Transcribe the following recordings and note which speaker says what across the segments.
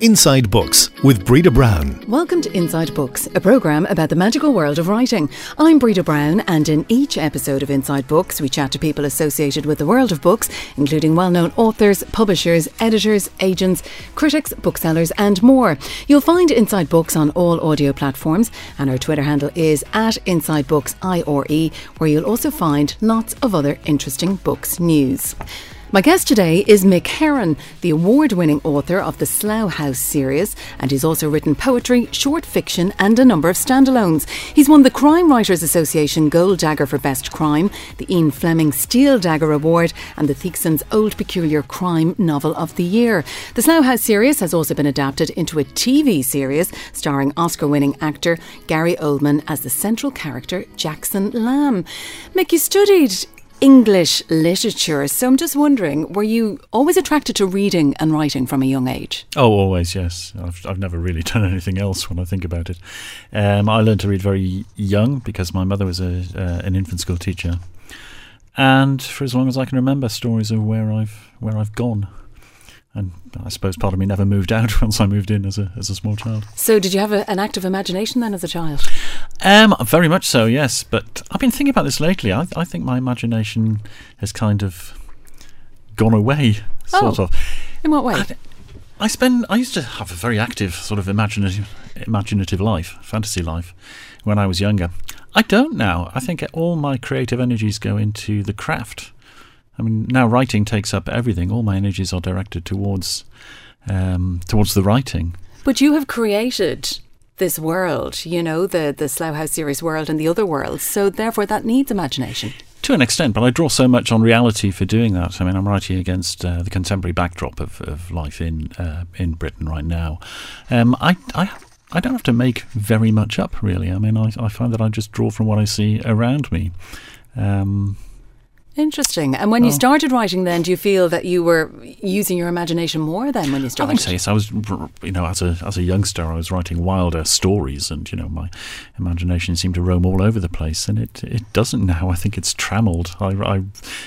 Speaker 1: Inside Books with Breda Brown.
Speaker 2: Welcome to Inside Books, a programme about the magical world of writing. I'm Breda Brown, and in each episode of Inside Books, we chat to people associated with the world of books, including well known authors, publishers, editors, agents, critics, booksellers, and more. You'll find Inside Books on all audio platforms, and our Twitter handle is at Inside Books IRE, where you'll also find lots of other interesting books news. My guest today is Mick Herron, the award winning author of the Slough House series, and he's also written poetry, short fiction, and a number of standalones. He's won the Crime Writers Association Gold Dagger for Best Crime, the Ian Fleming Steel Dagger Award, and the Theakston's Old Peculier Crime Novel of the Year. The Slough House series has also been adapted into a TV series starring Oscar winning actor Gary Oldman as the central character Jackson Lamb. Mick, you studied English literature. So I'm just wondering, were you always attracted to reading and writing from a young age?
Speaker 3: Oh, always, yes. I've, I've never really done anything else when I think about it. Um, I learned to read very young because my mother was a, uh, an infant school teacher. And for as long as I can remember, stories of where I've where I've gone and I suppose part of me never moved out once I moved in as a as a small child.
Speaker 2: So, did you have a, an active imagination then as a child?
Speaker 3: Um, very much so, yes. But I've been thinking about this lately. I, I think my imagination has kind of gone away, sort
Speaker 2: oh,
Speaker 3: of.
Speaker 2: In what way?
Speaker 3: I, I spend. I used to have a very active sort of imaginative, imaginative life, fantasy life, when I was younger. I don't now. I think all my creative energies go into the craft I mean, now writing takes up everything. All my energies are directed towards um, towards the writing.
Speaker 2: But you have created this world, you know, the the Slough House series world and the other worlds. So therefore, that needs imagination.
Speaker 3: To an extent, but I draw so much on reality for doing that. I mean, I'm writing against uh, the contemporary backdrop of, of life in uh, in Britain right now. Um, I, I I don't have to make very much up, really. I mean, I, I find that I just draw from what I see around me. Um,
Speaker 2: Interesting. And when you started writing, then, do you feel that you were using your imagination more than when you started?
Speaker 3: I think so. Yes, I was. You know, as a as a youngster, I was writing wilder stories, and you know, my imagination seemed to roam all over the place, and it it doesn't now. I think it's trammelled. I, I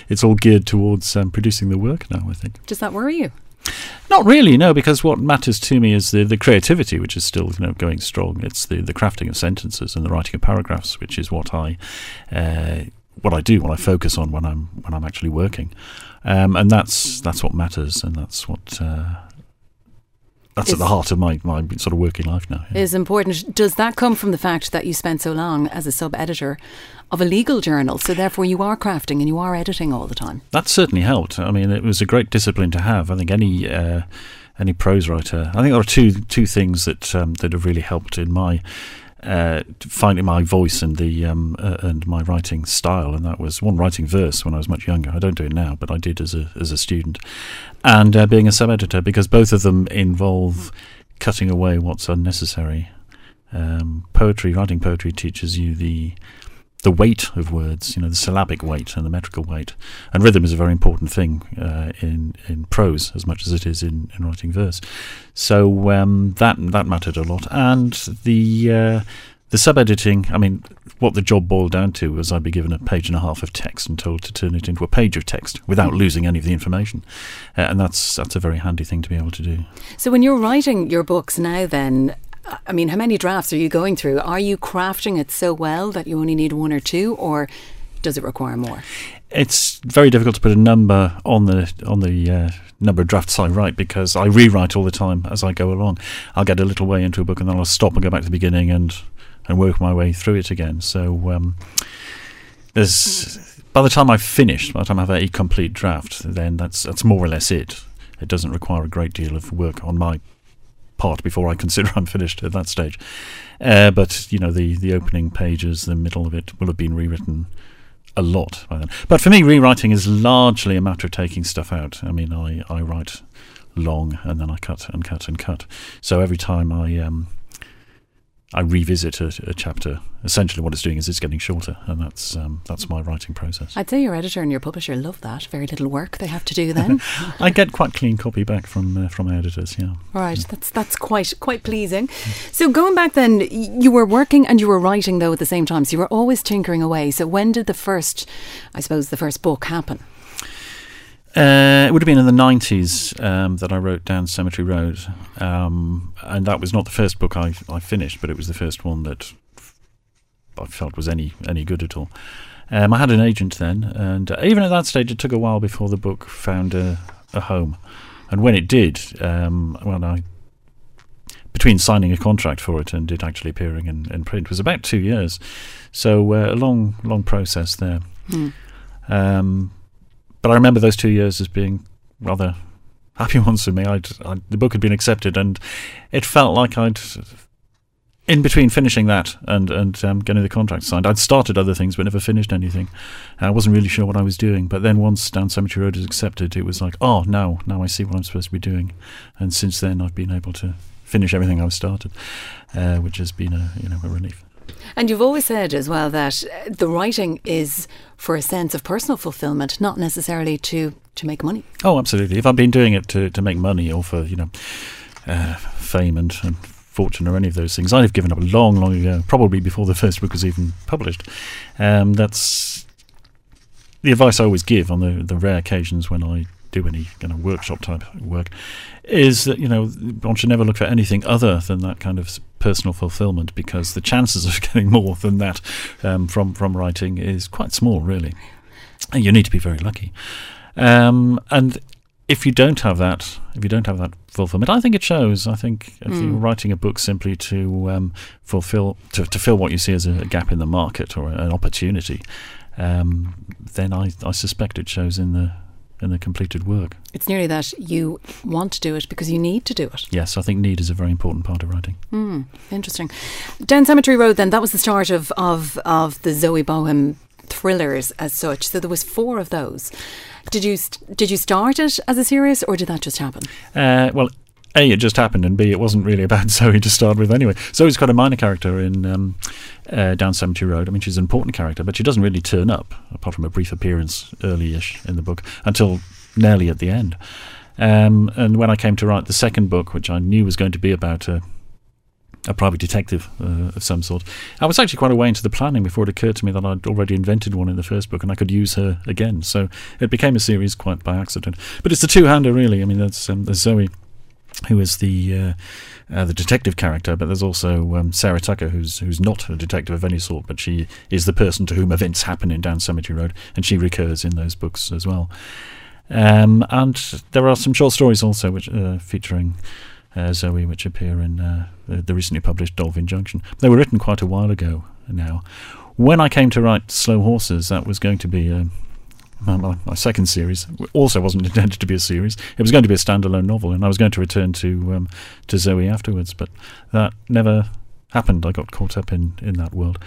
Speaker 3: it's all geared towards um, producing the work now. I think.
Speaker 2: Does that worry you?
Speaker 3: Not really, no, because what matters to me is the, the creativity, which is still you know going strong. It's the, the crafting of sentences and the writing of paragraphs, which is what I uh, what I do, what I focus on when I'm when I'm actually working, um, and that's that's what matters, and that's what uh, that's is, at the heart of my, my sort of working life now.
Speaker 2: Yeah. Is important. Does that come from the fact that you spent so long as a sub editor of a legal journal, so therefore you are crafting and you are editing all the time?
Speaker 3: That certainly helped. I mean, it was a great discipline to have. I think any. Uh, any prose writer. I think there are two two things that um, that have really helped in my uh, finding my voice and the um, uh, and my writing style, and that was one writing verse when I was much younger. I don't do it now, but I did as a as a student, and uh, being a sub editor because both of them involve cutting away what's unnecessary. Um, poetry, writing poetry, teaches you the the weight of words, you know, the syllabic weight and the metrical weight. And rhythm is a very important thing uh, in in prose as much as it is in, in writing verse. So um, that that mattered a lot. And the uh, the sub editing, I mean, what the job boiled down to was I'd be given a page and a half of text and told to turn it into a page of text without losing any of the information. Uh, and that's that's a very handy thing to be able to do.
Speaker 2: So when you're writing your books now, then I mean, how many drafts are you going through? Are you crafting it so well that you only need one or two, or does it require more?
Speaker 3: It's very difficult to put a number on the on the uh, number of drafts I write because I rewrite all the time as I go along. I'll get a little way into a book and then I'll stop and go back to the beginning and and work my way through it again. So um, there's by the time I've finished, by the time I have a complete draft, then that's that's more or less it. It doesn't require a great deal of work on my before I consider I'm finished at that stage. Uh, but you know, the the opening pages, the middle of it will have been rewritten a lot by then. But for me, rewriting is largely a matter of taking stuff out. I mean, I I write long and then I cut and cut and cut. So every time I um, I revisit a, a, chapter. Essentially, what it's doing is it's getting shorter, and that's um, that's my writing process.
Speaker 2: I'd say your editor and your publisher love that. Very little work they have to do then.
Speaker 3: I get quite clean copy back from uh, from my editors. Yeah.
Speaker 2: Right. That's that's quite quite pleasing. So going back then, you were working and you were writing though at the same time. So you were always tinkering away. So when did the first, I suppose, the first book happen?
Speaker 3: Uh, it would have been in the 90s um, that I wrote down Cemetery Road. Um, and that was not the first book I, I finished, but it was the first one that I felt was any, any good at all. Um, I had an agent then, and even at that stage, it took a while before the book found a, a home. And when it did, um, when I between signing a contract for it and it actually appearing in, in print was about two years. So uh, a long, long process there. Mm. Um, but I remember those two years as being rather happy ones for me. I'd, I'd, the book had been accepted, and it felt like I'd, in between finishing that and and um, getting the contract signed, I'd started other things but never finished anything. I wasn't really sure what I was doing. But then once Down Cemetery Road was accepted, it was like, oh, now now I see what I'm supposed to be doing. And since then, I've been able to finish everything I've started, uh, which has been a you know a relief.
Speaker 2: And you've always said as well that the writing is for a sense of personal fulfillment, not necessarily to, to make money.
Speaker 3: Oh, absolutely. If I've been doing it to, to make money or for, you know, uh, fame and, and fortune or any of those things, I'd have given up long, long ago, probably before the first book was even published. Um, that's the advice I always give on the, the rare occasions when I do any kind of workshop type work is that you know one should never look for anything other than that kind of personal fulfillment because the chances of getting more than that um, from from writing is quite small, really. You need to be very lucky. Um, and if you don't have that, if you don't have that fulfillment, I think it shows. I think if mm. you're writing a book simply to um, fulfill to, to fill what you see as a gap in the market or an opportunity, um, then I, I suspect it shows in the in the completed work.
Speaker 2: It's nearly that you want to do it because you need to do it.
Speaker 3: Yes, I think need is a very important part of writing.
Speaker 2: Mm, interesting. Down Cemetery Road, then, that was the start of, of, of the Zoe Boehm thrillers as such. So there was four of those. Did you did you start it as a series, or did that just happen?
Speaker 3: Uh, well, a, it just happened, and B, it wasn't really about Zoe to start with anyway. Zoe's quite a minor character in um, uh, Down Cemetery Road. I mean, she's an important character, but she doesn't really turn up, apart from a brief appearance early-ish in the book, until nearly at the end. Um, and when I came to write the second book, which I knew was going to be about a, a private detective uh, of some sort, I was actually quite a way into the planning before it occurred to me that I'd already invented one in the first book and I could use her again. So it became a series quite by accident. But it's a two-hander, really. I mean, there's, um, there's Zoe who is the uh, uh, the detective character, but there's also um, Sarah Tucker, who's who's not a detective of any sort, but she is the person to whom events happen in Down Cemetery Road, and she recurs in those books as well. Um, and there are some short stories also which uh, featuring uh, Zoe, which appear in uh, the recently published Dolphin Junction. They were written quite a while ago now. When I came to write Slow Horses, that was going to be a, my, my, second series also wasn't intended to be a series. It was going to be a standalone novel, and I was going to return to um, to Zoe afterwards, but that never happened. I got caught up in, in that world.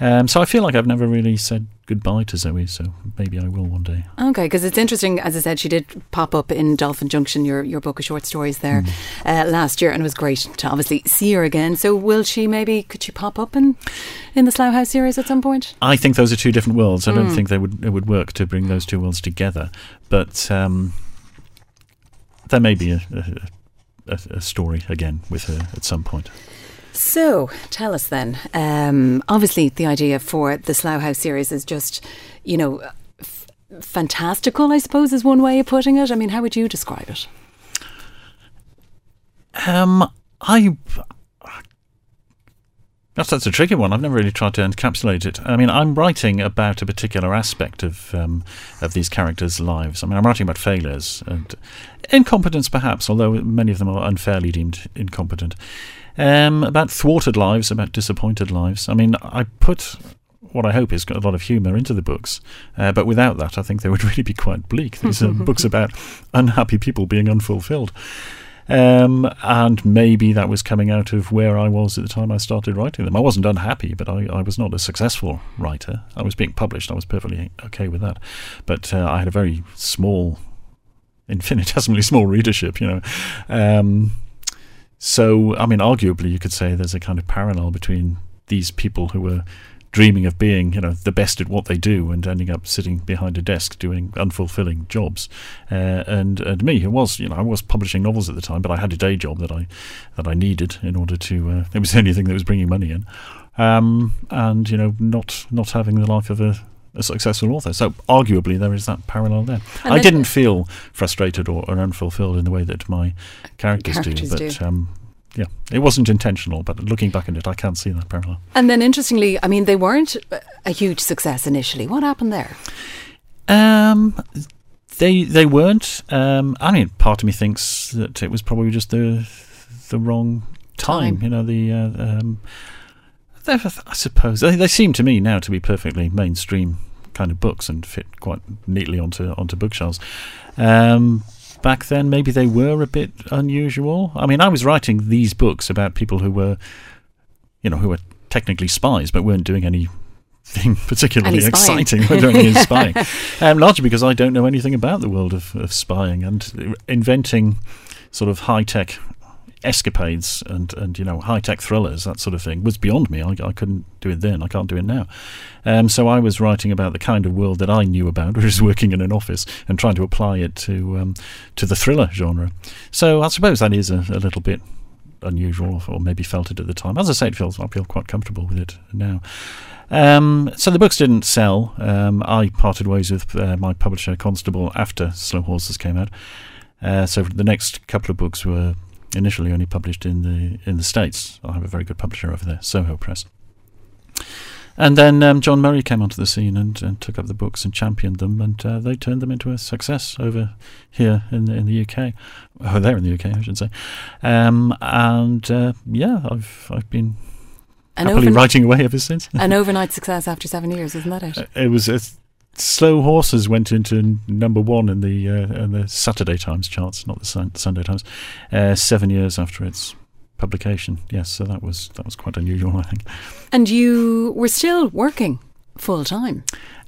Speaker 3: Um, so I feel like I've never really said goodbye to Zoe, so maybe I will one day.
Speaker 2: Okay, because it's interesting. As I said, she did pop up in Dolphin Junction, your your book of short stories there mm. uh, last year, and it was great to obviously see her again. So will she maybe could she pop up in in the Slough House series at some point?
Speaker 3: I think those are two different worlds. I mm. don't hmm. think they would it would work to bring those two worlds together, but um, there may be a, a, a story again with her at some point.
Speaker 2: So, tell us then. Um, obviously, the idea for the Slough House series is just, you know, f- fantastical, I suppose, is one way of putting it. I mean, how would you describe it?
Speaker 3: Um, I. That's, that's a tricky one. I've never really tried to encapsulate it. I mean, I'm writing about a particular aspect of um, of these characters' lives. I mean, I'm writing about failures and incompetence, perhaps, although many of them are unfairly deemed incompetent. Um, about thwarted lives, about disappointed lives. I mean, I put what I hope is got a lot of humour into the books, uh, but without that, I think they would really be quite bleak. These are books about unhappy people being unfulfilled. Um, and maybe that was coming out of where I was at the time I started writing them. I wasn't unhappy, but I, I was not a successful writer. I was being published. I was perfectly okay with that. But uh, I had a very small, infinitesimally small readership, you know. Um, so, I mean, arguably, you could say there's a kind of parallel between these people who were dreaming of being, you know, the best at what they do and ending up sitting behind a desk doing unfulfilling jobs, uh, and and me, who was, you know, I was publishing novels at the time, but I had a day job that I that I needed in order to. Uh, it was the only thing that was bringing money in, um, and you know, not not having the life of a a successful author. So arguably there is that parallel there.
Speaker 2: And
Speaker 3: I didn't feel frustrated or, or unfulfilled in the way that my characters,
Speaker 2: Characters
Speaker 3: do,
Speaker 2: do.
Speaker 3: but um, yeah, it wasn't intentional. But looking back at it, I can't see that parallel.
Speaker 2: And then, interestingly, I mean, they weren't a huge success initially. What happened there?
Speaker 3: Um, they they weren't. Um, I mean, part of me thinks that it was probably just the the wrong time.
Speaker 2: Time.
Speaker 3: You know, the uh, um, I suppose they they seem to me now to be perfectly mainstream kind of books and fit quite neatly onto onto bookshelves. Um, back then, maybe they were a bit unusual. I mean, I was writing these books about people who were, you know, who were technically spies but weren't doing anything particularly
Speaker 2: Any
Speaker 3: exciting. We're doing any spying, um, largely because I don't know anything about the world of, of spying and inventing sort of high tech escapades and, and you know high tech thrillers that sort of thing was beyond me. I, I couldn't do it then. I can't do it now. Um, so I was writing about the kind of world that I knew about, which is working in an office and trying to apply it to um, to the thriller genre. So I suppose that is a, a little bit unusual, or maybe felt it at the time. As I say, it feels I feel quite comfortable with it now. Um, so the books didn't sell. Um, I parted ways with uh, my publisher Constable after Slow Horses came out. Uh, so the next couple of books were initially only published in the in the states. I have a very good publisher over there, Soho Press. And then um, John Murray came onto the scene and, and took up the books and championed them, and uh, they turned them into a success over here in the, in the UK. Oh, there in the UK, I should say. Um, and uh, yeah, I've I've been
Speaker 2: An,
Speaker 3: happily writing away ever since.
Speaker 2: an overnight success after seven years, isn't that it?
Speaker 3: It was Slow Horses went into number one in the uh, in the Saturday Times charts, not the sun- Sunday Times. Uh, seven years after its publication, yes. So that was that was quite unusual, I think.
Speaker 2: And you were still working full time.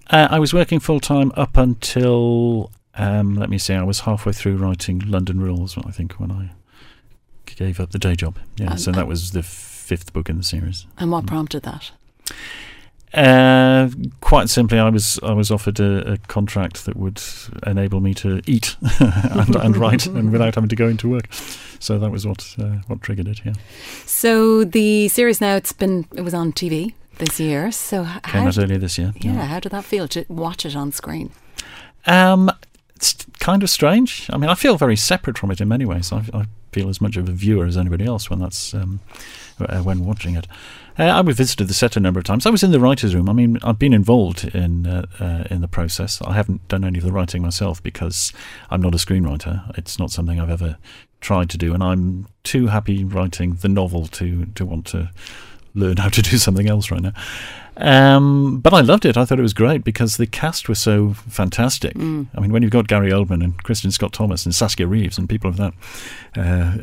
Speaker 3: Uh, I was working full time up until um, let me see, I was halfway through writing London Rules, I think, when I gave up the day job. Yeah,
Speaker 2: Um,
Speaker 3: so that was the fifth book in the series.
Speaker 2: And what prompted that?
Speaker 3: Uh, quite simply, I was I was offered a, a contract that would enable me to eat and, and write, and without having to go into work. So that was what uh, what triggered it. Yeah,
Speaker 2: So the series now it's been it was on TV this year. So
Speaker 3: came
Speaker 2: how
Speaker 3: out earlier this year.
Speaker 2: yeah, how did that feel to watch it on screen?
Speaker 3: Um, it's kind of strange. I mean, I feel very separate from it in many ways. I, I feel as much of a viewer as anybody else when that's um, uh, when watching it. Uh, I visited the set a number of times. I was in the writers' room. I mean, I've been involved in uh, uh, in the process. I haven't done any of the writing myself because I'm not a screenwriter. It's not something I've ever tried to do, and I'm too happy writing the novel to to want to learn how to do something else right now. Um, but I loved it. I thought it was great because the cast was so fantastic.
Speaker 2: Mm.
Speaker 3: I mean, when you've got Gary Oldman and Kristin Scott Thomas and Saskia Reeves and people of that uh,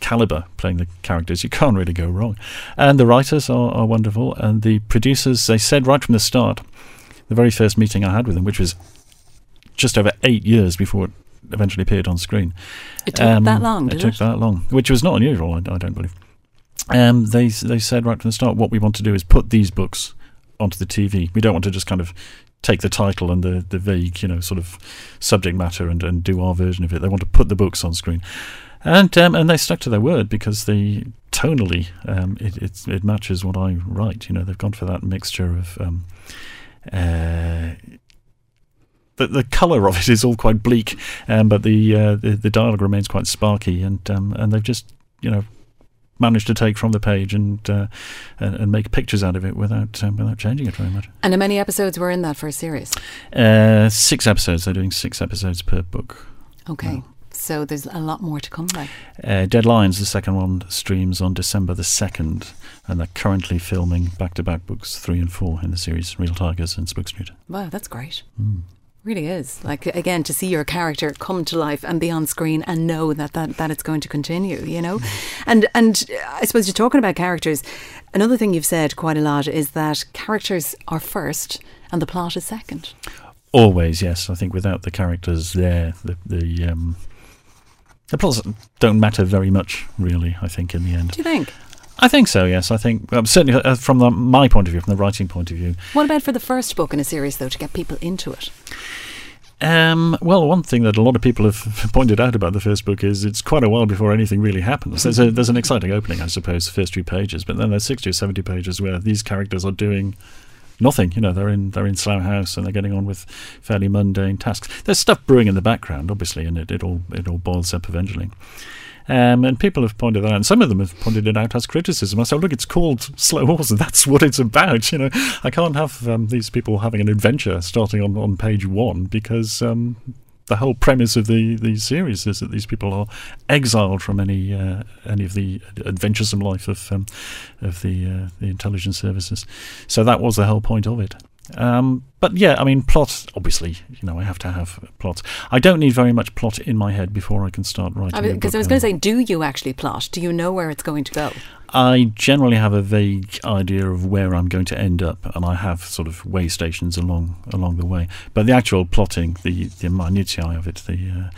Speaker 3: caliber playing the characters, you can't really go wrong. And the writers are, are wonderful, and the producers. They said right from the start, the very first meeting I had with them, which was just over eight years before it eventually appeared on screen.
Speaker 2: It took
Speaker 3: Um,
Speaker 2: that long,
Speaker 3: It took
Speaker 2: it?
Speaker 3: that long, which was not unusual. I, I don't believe. Um, they they said right from the start, what we want to do is put these books onto the TV. We don't want to just kind of take the title and the, the vague, you know, sort of subject matter and, and do our version of it. They want to put the books on screen, and um, and they stuck to their word because they tonally um, it, it it matches what I write. You know, they've gone for that mixture of. Um, uh, the, the colour of it is all quite bleak, um, but the, uh, the the dialogue remains quite sparky, and um, and they've just you know managed to take from the page and uh, and, and make pictures out of it without um, without changing it very much.
Speaker 2: And how many episodes were in that first series?
Speaker 3: Uh, six episodes. They're doing six episodes per book.
Speaker 2: Okay. So there's a lot more to come like.
Speaker 3: Uh, Dead Lions, the second one, streams on December the second, and they're currently filming back-to-back books three and four in the series Real Tigers and Spook Street.
Speaker 2: Wow, that's great.
Speaker 3: Mm.
Speaker 2: Really is. Like again, to see your character come to life and be on screen and know that that, that it's going to continue, you know? And and I suppose you're talking about characters. Another thing you've said quite a lot is that characters are first and the plot is second.
Speaker 3: Always, yes. I think without the characters there, the the um, the plots don't matter very much, really. I think in the end.
Speaker 2: Do you think?
Speaker 3: I think so. Yes, I think um, certainly uh, from the, my point of view, from the writing point of view.
Speaker 2: What about for the first book in a series though to get people into it?
Speaker 3: Um, well, one thing that a lot of people have pointed out about the first book is it's quite a while before anything really happens. There's, a, there's an exciting opening, I suppose, the first few pages, but then there's 60 or 70 pages where these characters are doing nothing. You know, they're in they're in Slough House and they're getting on with fairly mundane tasks. There's stuff brewing in the background, obviously, and it, it all it all boils up eventually. Um, and people have pointed that out, and some of them have pointed it out as criticism. I said, look, it's called Slow Horses. That's what it's about. You know, I can't have um, these people having an adventure starting on, on page one because um, the whole premise of the, the series is that these people are exiled from any uh, any of the adventuresome life of um, of the uh, the intelligence services. So that was the whole point of it. Um, but yeah, I mean, plot. Obviously, you know, I have to have plots. I don't need very much plot in my head before I can start writing.
Speaker 2: Because I, I was going to say, do you actually plot? Do you know where it's going to go?
Speaker 3: I generally have a vague idea of where I'm going to end up, and I have sort of way stations along along the way. But the actual plotting, the the minutiae of it, the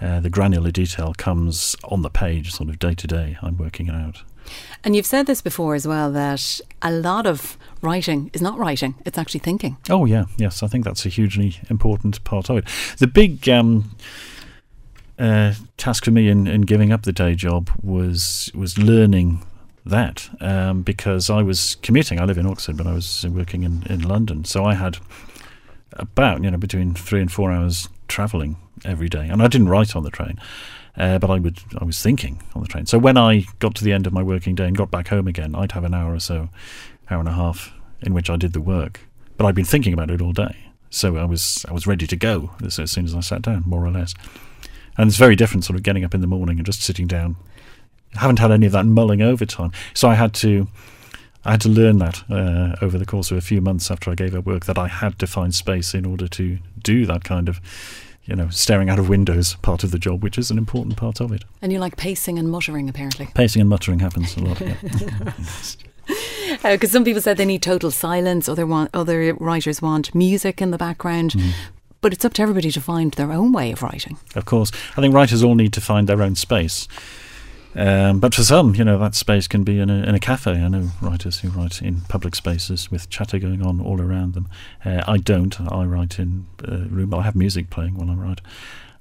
Speaker 3: uh, uh, the granular detail comes on the page, sort of day to day. I'm working it out.
Speaker 2: And you've said this before as well that a lot of writing is not writing; it's actually thinking.
Speaker 3: Oh yeah, yes, I think that's a hugely important part of it. The big. Um, uh, task for me in, in giving up the day job was was learning that um, because I was commuting. I live in Oxford, but I was working in, in London, so I had about you know between three and four hours travelling every day, and I didn't write on the train. Uh, but I would I was thinking on the train. So when I got to the end of my working day and got back home again, I'd have an hour or so, hour and a half in which I did the work. But I'd been thinking about it all day, so I was I was ready to go as, as soon as I sat down, more or less. And it's very different, sort of getting up in the morning and just sitting down. I haven't had any of that mulling over time, so I had to. I had to learn that uh, over the course of a few months after I gave up work that I had to find space in order to do that kind of you know, staring out of windows part of the job, which is an important part of it.
Speaker 2: And you like pacing and muttering, apparently.
Speaker 3: Pacing and muttering happens a lot.
Speaker 2: Because uh, some people said they need total silence. Other want, other writers want music in the background. Mm. But it's up to everybody to find their own way of writing.
Speaker 3: Of course, I think writers all need to find their own space. Um, but for some, you know, that space can be in a, in a cafe. I know writers who write in public spaces with chatter going on all around them. Uh, I don't. I write in a room. I have music playing while I write.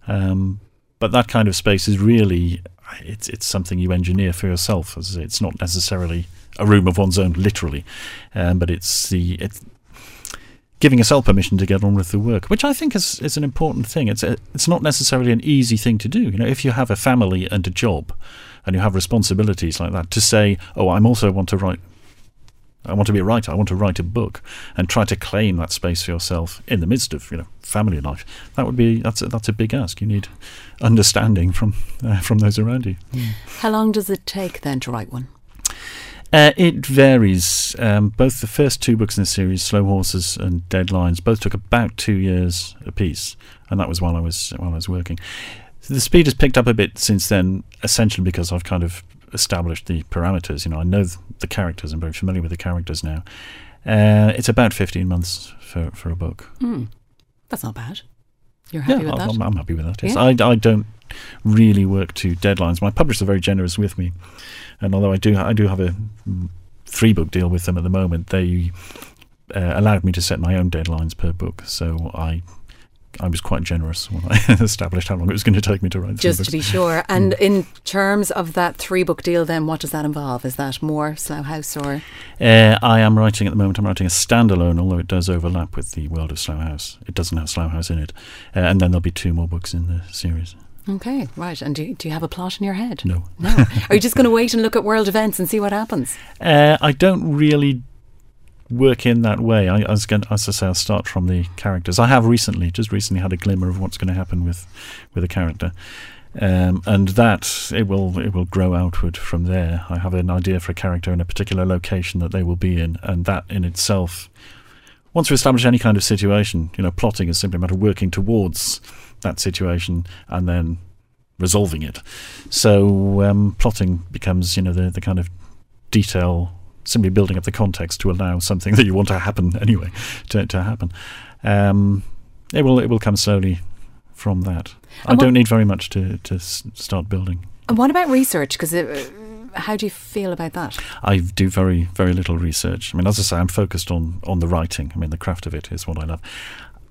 Speaker 3: Um, but that kind of space is really it's it's something you engineer for yourself. It's not necessarily a room of one's own, literally, um, but it's the it's giving yourself permission to get on with the work, which I think is is an important thing. It's a, it's not necessarily an easy thing to do. You know, if you have a family and a job, and you have responsibilities like that, to say, "Oh, I also want to write." I want to be a writer. I want to write a book, and try to claim that space for yourself in the midst of you know family life. That would be that's a, that's a big ask. You need understanding from uh, from those around you.
Speaker 2: Mm. How long does it take then to write one?
Speaker 3: Uh, it varies. Um, both the first two books in the series, Slow Horses and Dead Lions, both took about two years apiece, and that was while I was while I was working. So the speed has picked up a bit since then, essentially because I've kind of established the parameters. You know, I know the characters. I'm very familiar with the characters now. Uh, it's about 15 months for, for a book.
Speaker 2: Mm. That's not bad. You're happy
Speaker 3: yeah,
Speaker 2: with that?
Speaker 3: I'm, I'm happy with that. Yes. Yeah. I, I don't really work to deadlines. My publishers are very generous with me, and although I do I do have a three book deal with them at the moment, they uh, allowed me to set my own deadlines per book. So I I was quite generous when I established how long it was going to take me to write.
Speaker 2: Just to be sure. And mm. in terms of that three book deal, then what does that involve? Is that more Slough House or?
Speaker 3: Uh, I am writing at the moment. I'm writing a standalone, although it does overlap with the world of Slough House. It doesn't have Slough House in it, uh, and then there'll be two more books in the series.
Speaker 2: Okay, right. And do, do you have a plot in your head?
Speaker 3: No.
Speaker 2: No. Are you just going to wait and look at world events and see what happens?
Speaker 3: Uh, I don't really work in that way. I, I was going, as I say, I'll start from the characters. I have recently, just recently, had a glimmer of what's going to happen with with a character, um, and that it will it will grow outward from there. I have an idea for a character in a particular location that they will be in, and that in itself. Once we establish any kind of situation, you know, plotting is simply a matter of working towards that situation and then resolving it. So um, plotting becomes, you know, the, the kind of detail simply building up the context to allow something that you want to happen anyway to, to happen. Um, it will it will come slowly from that. And I don't need very much to to start building.
Speaker 2: And what about research? Because uh, how do you feel about that?
Speaker 3: I do very very little research. I mean, as I say, I'm focused on on the writing. I mean, the craft of it is what I love.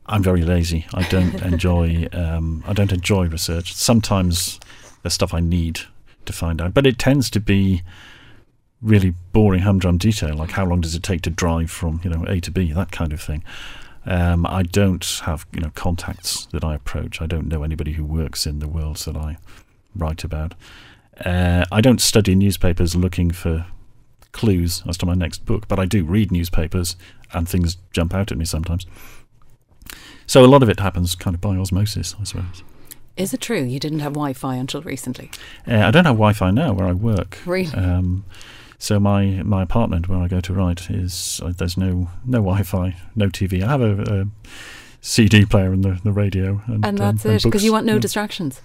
Speaker 3: I'm very lazy. I don't enjoy um, I don't enjoy research. Sometimes there's stuff I need to find out, but it tends to be really boring humdrum detail, like how long does it take to drive from you know A to B, that kind of thing. Um, I don't have you know contacts that I approach. I don't know anybody who works in the worlds that I write about. Uh, I don't study newspapers looking for clues as to my next book, but I do read newspapers and things jump out at me sometimes. So a lot of it happens kind of by osmosis, I suppose.
Speaker 2: Is it true you didn't have Wi-Fi until recently?
Speaker 3: Uh, I don't have Wi-Fi now where I work.
Speaker 2: Really?
Speaker 3: Um, so my, my apartment where I go to write is uh, there's no no Wi-Fi, no TV. I have a, a CD player and the, the radio, and,
Speaker 2: And that's
Speaker 3: um,
Speaker 2: it, because you want no
Speaker 3: Yeah.
Speaker 2: distractions.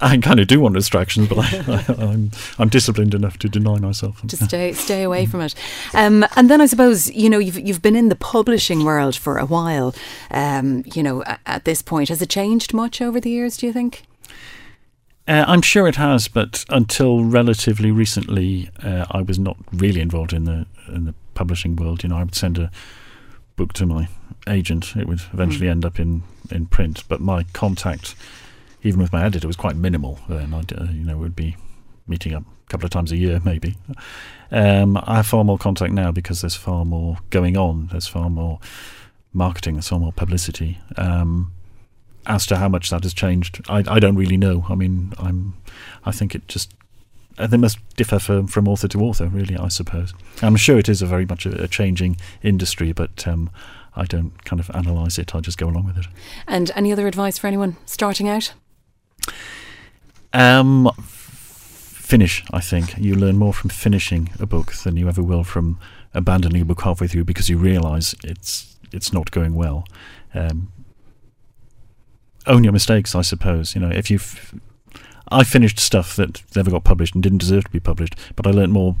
Speaker 3: I kind of do want distractions, but I, I, I'm I'm disciplined enough to deny myself.
Speaker 2: to stay stay away from it. Um, and then I suppose you know you've you've been in the publishing world for a while. Um, you know, at, at this point, has it changed much over the years? Do you think?
Speaker 3: Uh, I'm sure it has, but until relatively recently, uh, I was not really involved in the in the publishing world. You know, I would send a book to my agent; it would eventually
Speaker 2: Mm.
Speaker 3: end up in, in print. But my contact, even with my editor, it was quite minimal. Then I, uh, you know, would be meeting up a couple of times a year, maybe. Um, I have far more contact now because there's far more going on. There's far more marketing. There's far more publicity. Um, as to how much that has changed, I, I don't really know. I mean, I'm, I think it just uh, they must differ from, from author to author, really. I suppose. I'm sure it is a very much a, a changing industry, but um, I don't kind of analyse it. I just go along with it.
Speaker 2: And any other advice for anyone starting out?
Speaker 3: Um, finish. I think you learn more from finishing a book than you ever will from abandoning a book halfway through because you realise it's it's not going well. Um, own your mistakes, I suppose. You know, if you, have I finished stuff that never got published and didn't deserve to be published, but I learnt more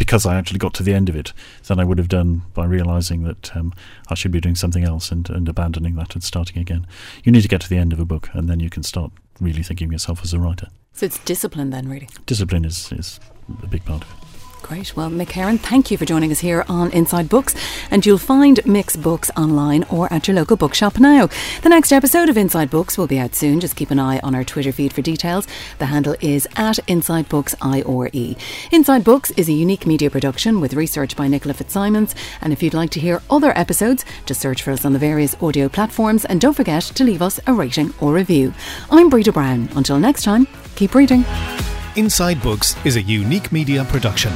Speaker 3: because I actually got to the end of it than I would have done by realizing that um, I should be doing something else and, and abandoning that and starting again. You need to get to the end of a book, and then you can start really thinking of yourself as a writer.
Speaker 2: So it's discipline then, really.
Speaker 3: Discipline is, is a big part of it.
Speaker 2: Great. Well, Mick Herron, thank you for joining us here on Inside Books. And you'll find Mick's books online or at your local bookshop now. The next episode of Inside Books will be out soon. Just keep an eye on our Twitter feed for details. The handle is at Inside Books IRE. Inside Books is a unique media production with research by Nicola Fitzsimons. And if you'd like to hear other episodes, just search for us on the various audio platforms and don't forget to leave us a rating or review. I'm Breda Brown. Until next time, keep reading.
Speaker 1: Inside Books is a unique media production.